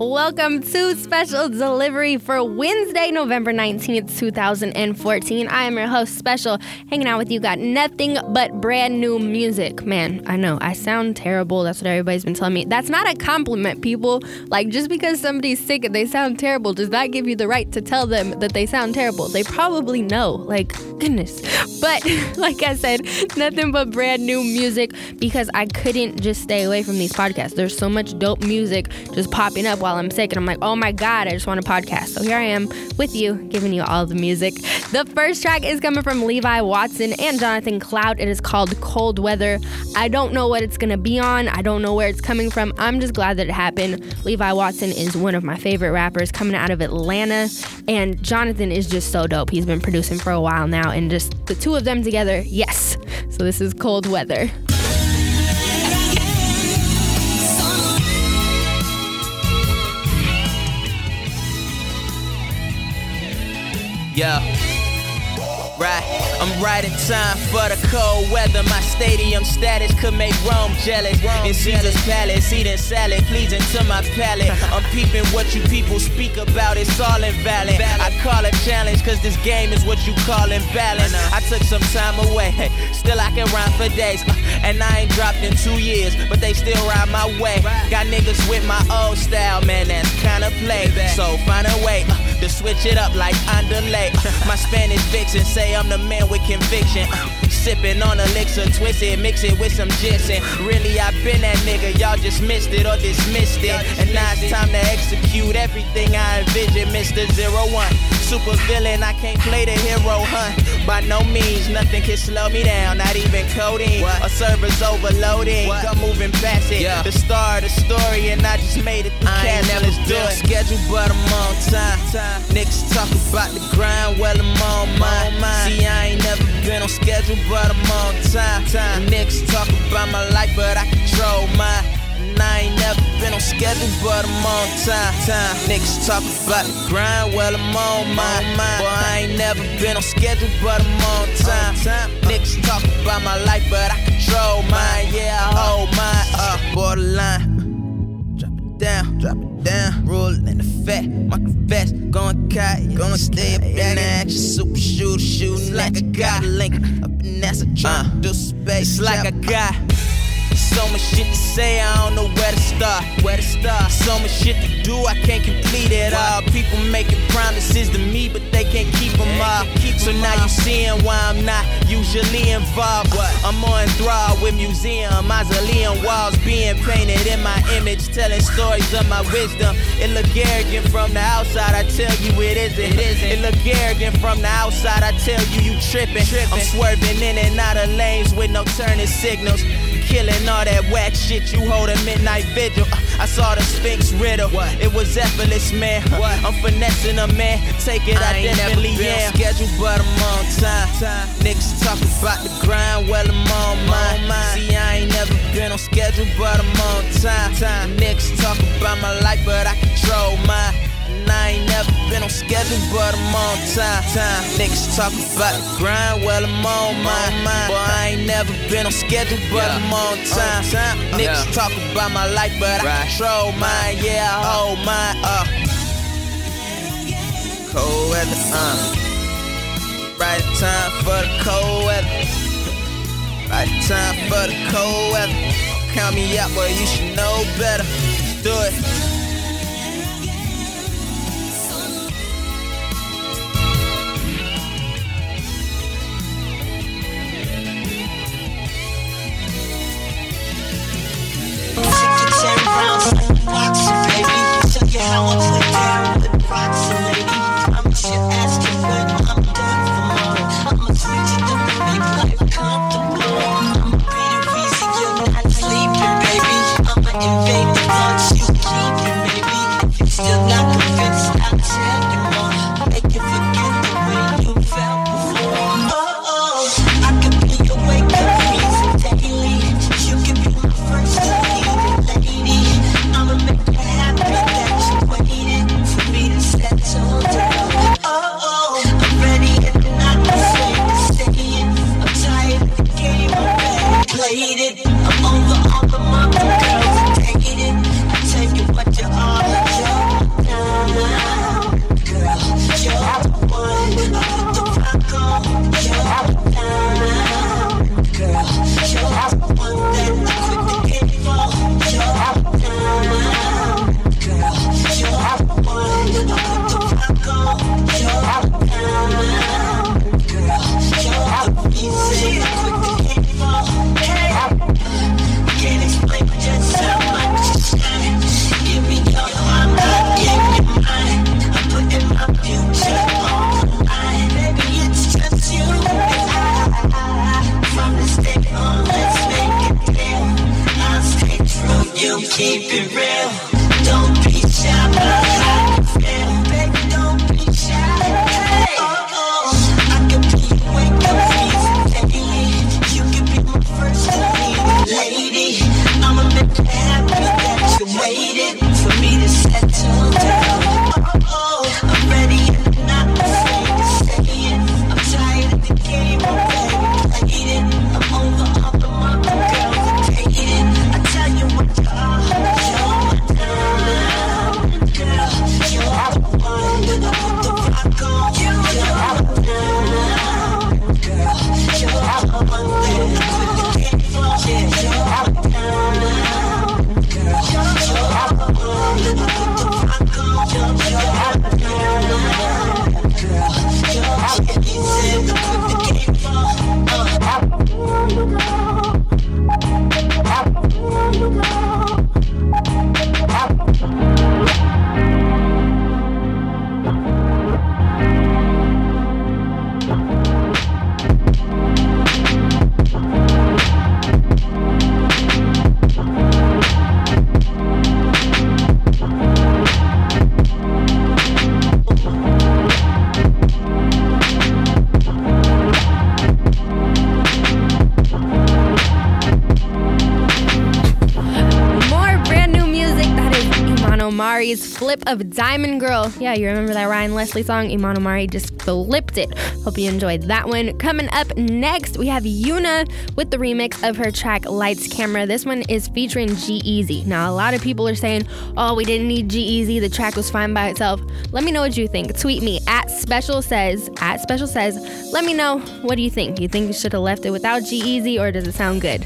Welcome to Special Delivery for Wednesday, November 19th, 2014. I am your host, Special, hanging out with you. Got nothing but brand new music. Man, I know I sound terrible. That's what everybody's been telling me. That's not a compliment, people. Like, just because somebody's sick and they sound terrible does not give you the right to tell them that they sound terrible. They probably know. Like, goodness. But, like I said, nothing but brand new music because I couldn't just stay away from these podcasts. There's so much dope music just popping up while I'm sick. And I'm like, oh my God, I just want a podcast. So here I am with you, giving you all the music. The first track is coming from Levi Watson and Jonathan Cloud. It is called Cold Weather. I don't know what it's going to be on, I don't know where it's coming from. I'm just glad that it happened. Levi Watson is one of my favorite rappers coming out of Atlanta. And Jonathan is just so dope. He's been producing for a while now. And just the two of them together, yes. So this is Cold Weather. Yeah. Right, I'm right in time for the cold weather. My stadium status could make Rome jealous. In Caesar's palace, eating salad, pleasing to my palate. I'm peeping what you people speak about, it's all invalid. I call it challenge, cause this game is what you call imbalance. I took some time away, still I can rhyme for days. And I ain't dropped in two years, but they still ride my way. Got niggas with my old style, man, that's kinda play. So find a way to switch it up like underlay. My Spanish vixen say I'm the man with conviction. Sipping on elixir, twist it, mix it with some ginseng. Really, I been that nigga, y'all just missed it or dismissed it. And now it's time to execute everything I envisioned, Mr. Zero One. Super villain, I can't play the? By no means, nothing can slow me down, not even coding. A server's overloading, I'm moving past it. The star of the story, and I just made it I ain't never it. Schedule, but I'm on time. Niggas talk about the grind, well, I'm on mine. See, I ain't never been on schedule, but I'm on time. time. Niggas talk about my life, but I control mine. I ain't never been on schedule, but I'm on time. time. Niggas talk about the grind, well, I'm on mine. Boy, I ain't never been on schedule, but I'm on time. time. Niggas talk about my life, but I control mine. Yeah, I hold mine. Uh, borderline. Drop it down, drop it down. Rollin' the fat, my confess. Going kite, gonna stay up in action. Super shooter, shooting like a link. Up in NASA, trying to do space. It's like I got. So much shit to say, I don't know where to start. Where to start? So much shit to do, I can't complete it all. People making promises to me, but they can't keep them all. So now you seeing why I'm not usually involved. But I'm more enthralled with museum, mausoleum walls being painted in my image, telling stories of my wisdom. It look arrogant from the outside, I tell you it isn't. It isn't. It look arrogant from the outside, I tell you you tripping. I'm swerving in and out of lanes with no turning signals. Killing all that whack shit you hold a midnight vigil. Uh, I saw the Sphinx riddle. It was effortless, man. Uh, I'm finessing a man. Take it, I, I definitely am. Schedule, but I'm on time. time. Niggas talk about the grind, well I'm on mine. See, I ain't never been on schedule, but I'm on time. time. Niggas talk about my life, but I control mine. I ain't never been on schedule, but I'm on time. time. Niggas talk about the grind, well I'm on mine. Boy, I ain't never been on schedule, but Yeah. I'm on time. time. Niggas Yeah. talk about my life, but I Right. control mine. Yeah, I hold mine. Uh. Cold weather, uh. Right time for the cold weather. Right time for the cold weather. Count me out, boy, you should know better. Let's do it. Ten rounds like a boxer, baby. You how I gon' keep it real. Don't be shy, Flip of Diamond Girl. Yeah, you remember that Ryan Leslie song? Iman Omari just flipped it. Hope you enjoyed that one. Coming up next, we have Yuna with the remix of her track Lights Camera. This one is featuring G-Eazy. Now, a lot of people are saying, oh, we didn't need G-Eazy. The track was fine by itself. Let me know what you think. Tweet me at Special Says, at Special Says. Let me know what do you think. You think you should have left it without G-Eazy or does it sound good?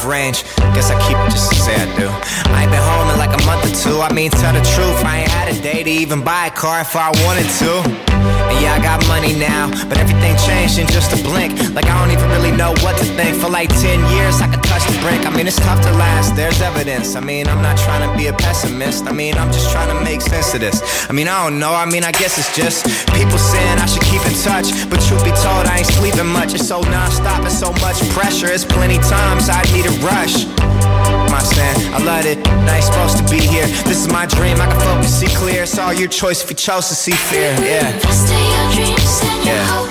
Drive range. Guess I keep it just to say I do. I ain't been home in like a month or two. I mean, tell the truth. I ain't had a day to even buy a car if I wanted to. And yeah, I got money now, but everything changed in just a blink. Like I don't even really know what to think. For like 10 years, I could brink. I mean, it's tough to last. There's evidence. I mean, I'm not trying to be a pessimist. I mean, I'm just trying to make sense of this. I mean, I don't know. I mean, I guess it's just people saying I should keep in touch. But truth be told, I ain't sleeping much. It's so nonstop and so much pressure. It's plenty times I need a rush. My saying, I love it. I ain't supposed to be here. This is my dream. I can focus, see clear. It's all your choice if you chose to see fear. Yeah. Stay your dreams and your Yeah.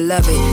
Beloved.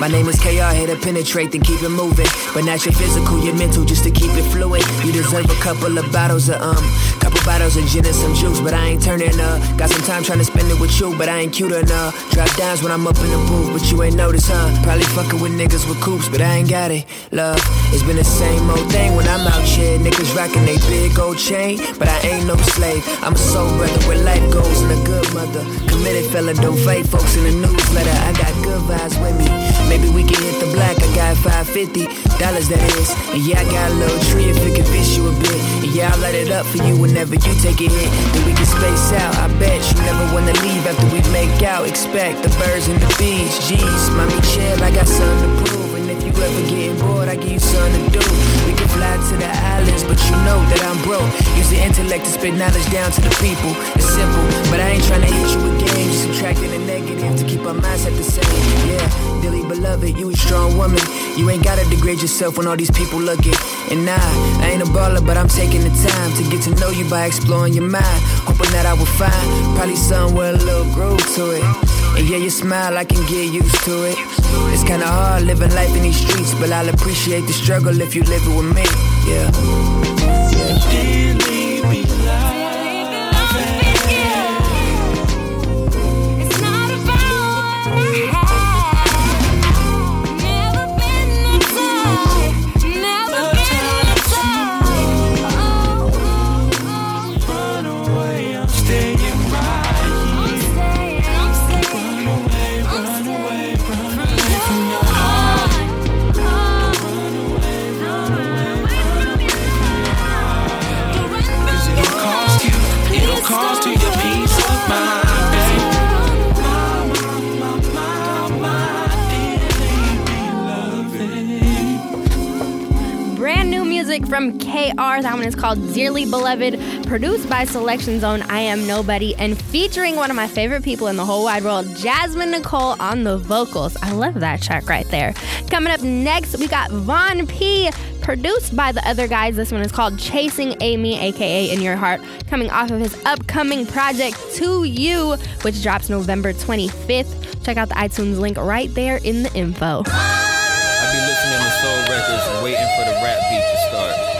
My name is KR, here to penetrate, then keep it moving. But not your physical, your mental, just to keep it fluid. You deserve a couple of bottles of um, couple bottles of gin and some juice, but I ain't turning up. Got some time trying to spend it with you, but I ain't cute enough. Drop downs when I'm up in the booth, but you ain't notice, huh? Probably fucking with niggas with coops, but I ain't got it. Love, it's been the same old thing when I'm out here. Niggas rocking they big old chain, but I ain't no slave. I'm a soul brother where life goes and a good mother. Committed fella, don't fight folks in the newsletter. I got good vibes with me. Maybe we can hit the black. I got 550 dollars that is. And yeah, I got a little tree if it convince you a bit. And yeah, I'll light it up for you whenever you take a hit. Then we can space out. I bet you never wanna leave after we make out. Expect the birds and the bees. Jeez, mommy chill, I got something to prove. And if you ever getting bored, I give you something to do. Fly to the islands, but you know that I'm broke. Use the intellect to spit knowledge down to the people. It's simple, but I ain't trying to hit you with games. Subtracting the negative to keep our mindset the same. Yeah, dearly beloved, you a strong woman. You ain't gotta degrade yourself when all these people looking. And nah, I ain't a baller, but I'm taking the time to get to know you by exploring your mind. Hoping that I will find probably somewhere a little groove to it. Yeah, your smile, I can get used to it. It's kinda hard living life in these streets, but I'll appreciate the struggle if you live it with me. Yeah. It's KR. That one is called Dearly Beloved, produced by Selection Zone. I Am Nobody, and featuring one of my favorite people in the whole wide world, Jasmine Nicole, on the vocals. I love that track right there. Coming up next, we got Von Pea, produced by the other guys. This one is called Chasing Amy, aka In Your Heart, coming off of his upcoming project To You, which drops November 25th. Check out the iTunes link right there in the info. I be listening to soul records, waiting for the rap beat to start.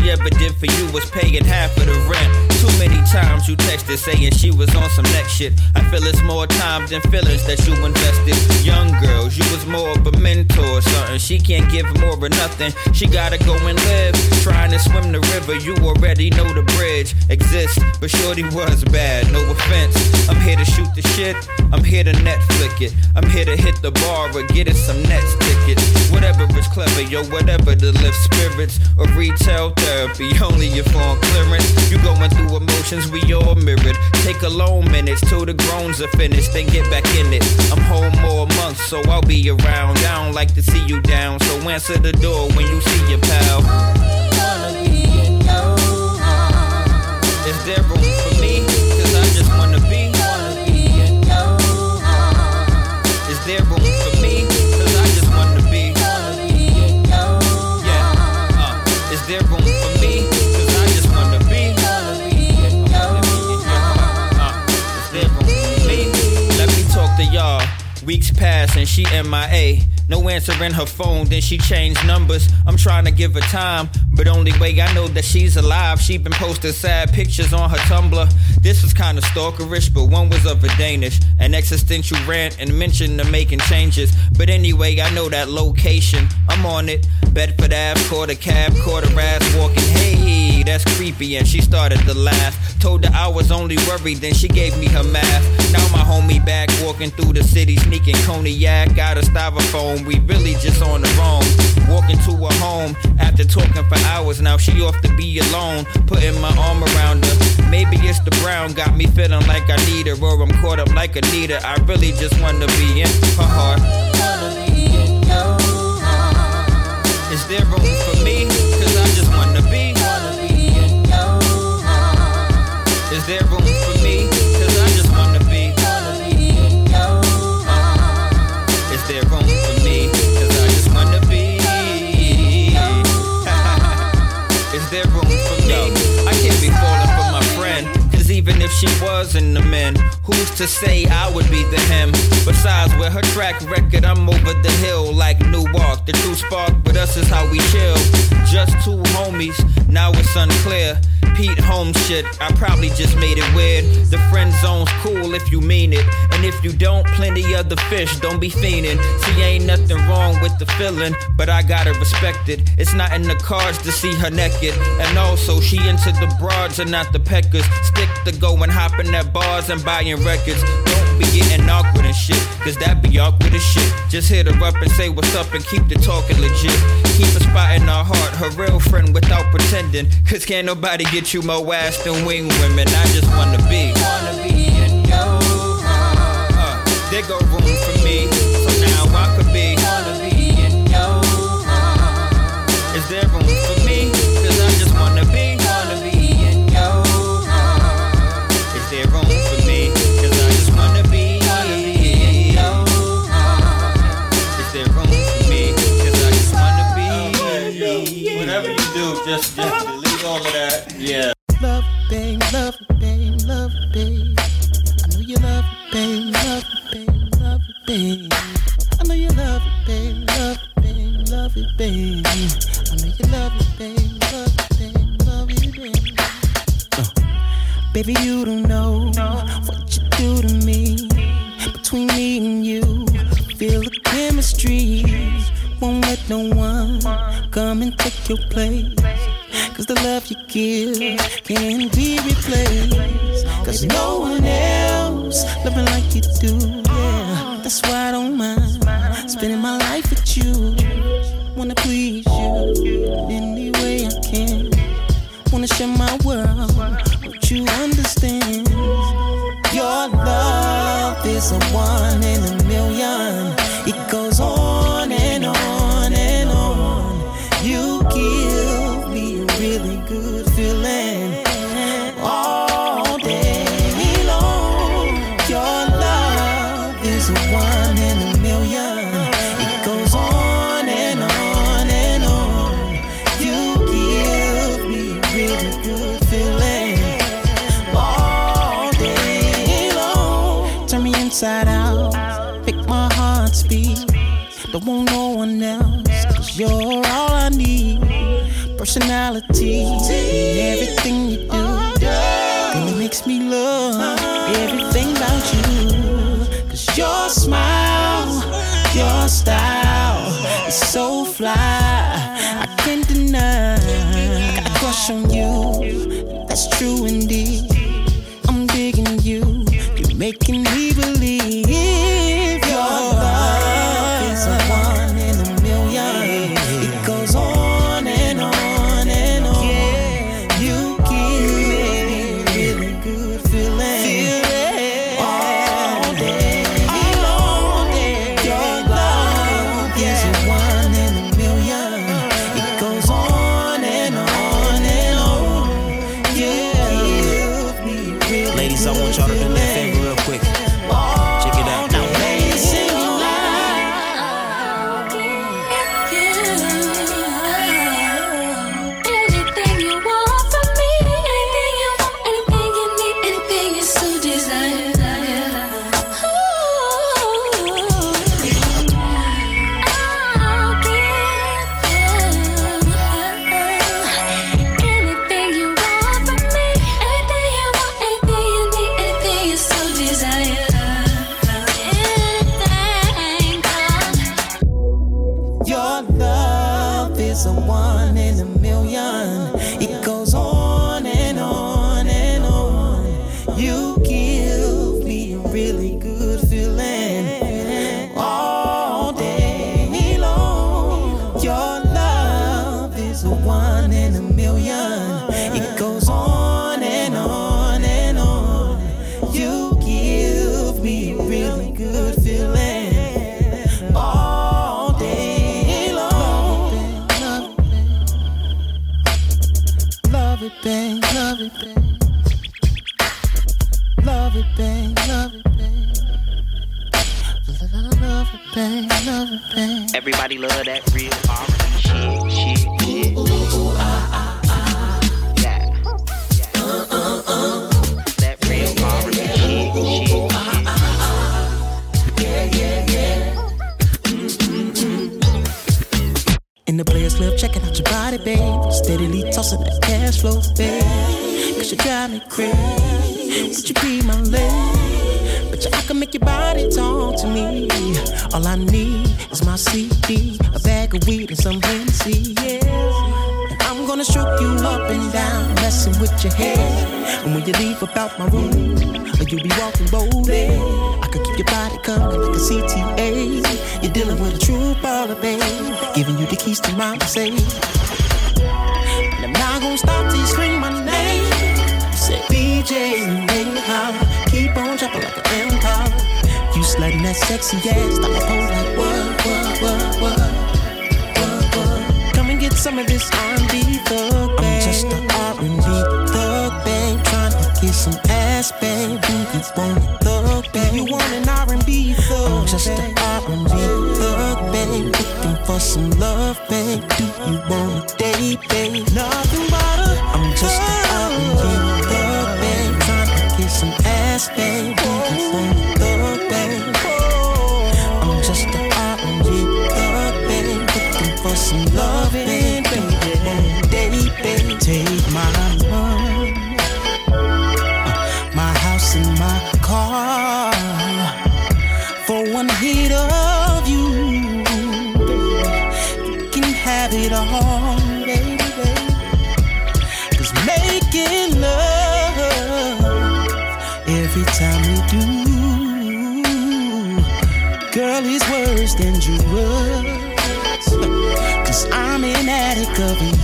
she ever did for you was paying half of the rent. Too many times you texted saying she was on some next shit. I feel it's more time than feelings that you invested. Young girls, you was more of a mentor or something. She can't give more or nothing. She gotta go and live. Trying to swim the river, you already know the bridge exists. But Shorty was bad, no offense. I'm here to shoot the shit. I'm here to Netflix it. I'm here to hit the bar or get it some Nets tickets. Whatever is clever, yo, whatever to lift spirits or retail therapy. Only if on clearance. You going through emotions, we all mirrored. Take a long minutes till the groans are finished, then get back in it. I'm home more months, so I'll be around. I don't like to see you down, so answer the door when you see your pal. Is there room pass and she MIA. No answer in her phone, then she changed numbers. I'm trying to give her time, but only way I know that she's alive. She been posting sad pictures on her Tumblr. This was kinda stalkerish, but one was of a Danish. An existential rant and mention of making changes. But anyway, I know that location. I'm on it. Bedford Ave, caught a cab, caught her ass walking. Hey, that's creepy, and she started to laugh. Told her I was only worried, then she gave me her math. Now my homie back walking through the city, sneaking cognac, got a styrofoam. We really just on the roam. Walking to her home after talking for hours. Now she off to be alone, putting my arm around her. Maybe it's the Brown got me feeling like I need her, or I'm caught up like Anita. I really just wanna be in her heart. Is there room for me? Cause I just wanna be. The man, who's to say I would be the him? Besides, with her track record, I'm over the hill like Newark. The true spark with us is how we chill. Just two homies, now it's unclear. Pete Holmes shit, I probably just made it weird. The friend zone's cool if you mean it. And if you don't, plenty of the fish, don't be fiending. See, ain't nothing wrong with the feeling, but I gotta respect it. It's not in the cards to see her naked. And also, she into the broads and not the peckers. Stick to going hopping at bars and buying records. Don't be getting awkward and shit, cause that be awkward as shit. Just hit her up and say what's up and keep the talking legit. Keep a spot in her heart, her real friend without pretending. Cause can't nobody get you more ass than wing women. I just wanna be. Wanna be in your uh, There go room for me, so now I could be. Wanna be in your Is there room for me? Cause I just wanna be. Wanna be baby, you don't know what you do to me. Between me and you, feel the chemistry. Won't let no one come and take your place. Cause the love you give can't be replaced. Cause no one else loving like you do. Yeah, that's why I don't mind spending my life with you. Wanna please you any way I can. Wanna share my world, love is one in a Personality, everything you do, and it makes me love everything about you. Cause your smile, your style is so fly, I can't deny. I got a crush on you, that's true indeed. Babe, love it, babe. Love it, babe, love it, babe. Everybody love that real R&B shit, shit, shit. Ah, ah, ah. Yeah. Uh, uh, uh. That real R&B shit, shit, shit. In the Players Club, checking out your body, babe. Steadily tossing that cash flow, babe. Cause you got me crazy. Would you be my lady? But I can make your body talk to me. All I need is my CD, a bag of weed, and some Hennessy, yeah. And I'm gonna stroke you up and down, messing with your head. And when you leave about my room, or you be walking boldly, I could keep your body coming like a CTA. You're dealing with a true baller, babe. Giving you the keys to my safe And I'm not gonna stop till you scream my name. Say me that sexy ass, stop my pose like what, what, what, what, what, what. Come and get some of this R&B thug, babe. I'm just a R&B thug, babe. Trying to get some ass, baby. You want a thug, babe? You want an R&B thug? I'm just a R&B thug, babe. Looking for some love, babe. Do you want a date, babe? Nothing Cause I'm an addict of you.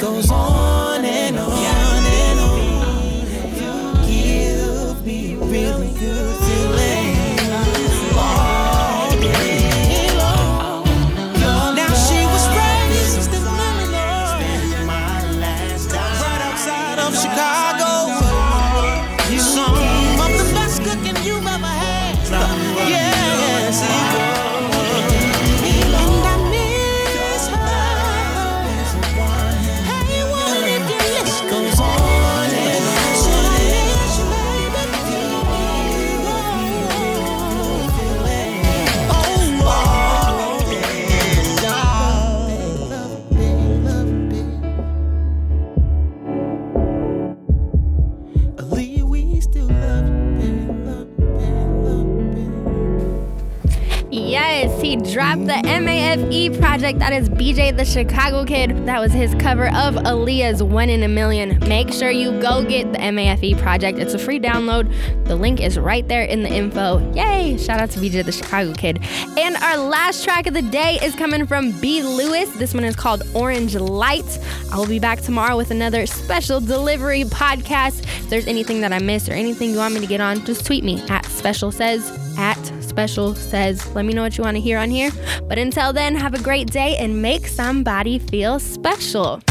Goes on he dropped the MAFE project. That is BJ the Chicago Kid. That was his cover of Aaliyah's One in a Million. Make sure you go get the MAFE project. It's a free download. The link is right there in the info. Yay! Shout out to BJ the Chicago Kid. And our last track of the day is coming from B. Lewis. This one is called Orange Light. I will be back tomorrow with another special delivery podcast. If there's anything that I missed or anything you want me to get on, just tweet me at special says at special says. Let me know what you want to hear on here. But until then, have a great day and make somebody feel special.